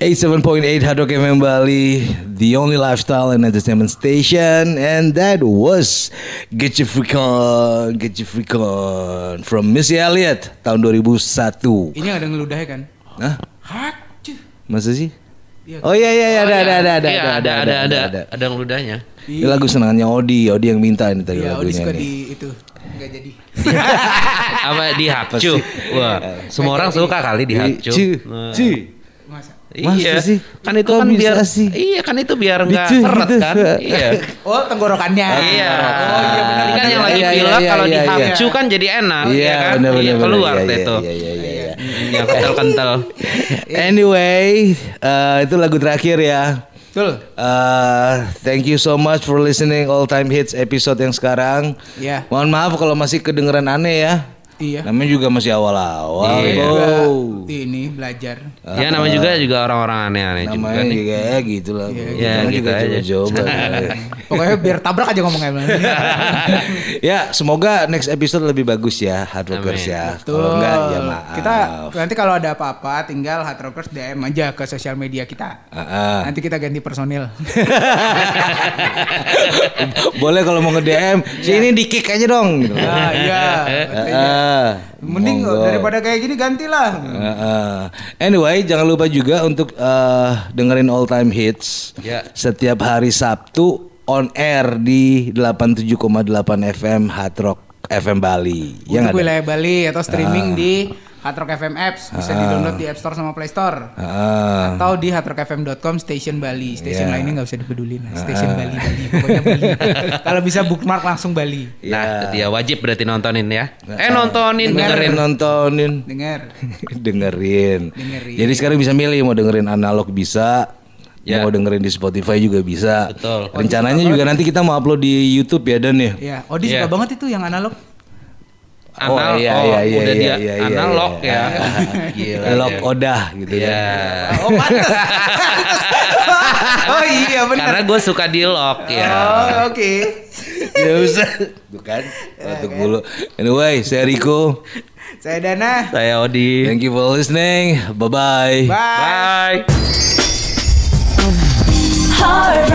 87.8 Hard Rock FM Bali, the only lifestyle and entertainment station, and that was Get Your Freak On, Get Your Freak On from Missy Elliott tahun 2001. Ini ada ngeludahnya kan? Hah? Hak, cuy. Masa sih? Iya. Oh iya iya iya, ada ada ada ada Iya, ada ada ada ada ngeludahnya. Ini lagu senangannya Odi, Odi yang minta ini tadi Iya, Odi lagunya suka nih. di itu. Enggak jadi. Apa di hakcu? Wah, semua orang suka kali di hakcu. Cu, Nah. Masa? Masa Iya, sih? kan itu Kok kan biar sih? iya kan itu biar nggak Dicu seret gitu. kan. Iya. Oh, tenggorokannya. Iya. Oh, iya benar. Ini kan benar. yang lagi Iya, pilek iya, kalau iya, di iya. hakcu kan jadi enak Iya, ya kan? benar Iya, benar keluar Iya, tuh. Iya iya iya. iya. Yang kental-kental. Anyway, eh, itu lagu terakhir ya. Betul. Eh, thank you so much for listening all time hits episode yang sekarang. Iya. Mohon maaf kalau masih kedengeran aneh ya. Iya. Namanya juga masih awal-awal. Iya. Juga ini belajar. Ya namanya juga juga orang-orang aneh-aneh juga Namanya nih. juga ya gitu lah. Iya, iya, Namanya gitu juga aja. coba-coba. Pokoknya biar tabrak aja ngomongnya. ya, semoga next episode lebih bagus ya, Hard Rockers Amin. ya. Betul. Kalau enggak ya maaf. Kita nanti kalau ada apa-apa tinggal Hard Rockers DM aja ke sosial media kita. Ah, ah. Nanti kita ganti personil. Boleh kalau mau nge-DM, sini di kick aja dong gitu. Nah, iya. Ah, Mending monggo. daripada kayak gini gantilah. Ah, ah. Anyway, jangan lupa juga untuk eh, dengerin all time hits Ya. setiap hari Sabtu on air di 87,8 FM Hard Rock FM Bali. Ya Untuk ada? wilayah Bali atau streaming di Hard Rock FM apps bisa di-download di App Store sama Play Store. Ah. Atau di hardrockfm.com station Bali. Station Iya. lainnya nggak usah dipedulin. Station Bali Bali pokoknya Bali. Kalau bisa bookmark langsung Bali. Nah, itu dia wajib berarti nontonin ya. Eh nontonin, dengerin. nontonin. Dengar. dengerin. Dengerin. Jadi sekarang bisa milih mau dengerin analog bisa, Ya. mau dengerin di Spotify juga bisa. Betul. Rencananya juga nanti kita mau upload di YouTube ya Dan ya. Ya, Odi suka Iya. banget itu yang analog. Anal, oh iya oh, iya iya udah iya, dia iya, iya, analog iya. ya. Gila. Lock ya. Odah gitu Iya. ya. Oh, pantas. oh iya benar. Karena gue suka di lock ya. Oh, oke. Ya usah. Bukan. Batuk mulu. Anyway, saya Riko. Saya Dana. Saya Odi. Thank you for listening. Bye-bye. Bye. Bye. FM.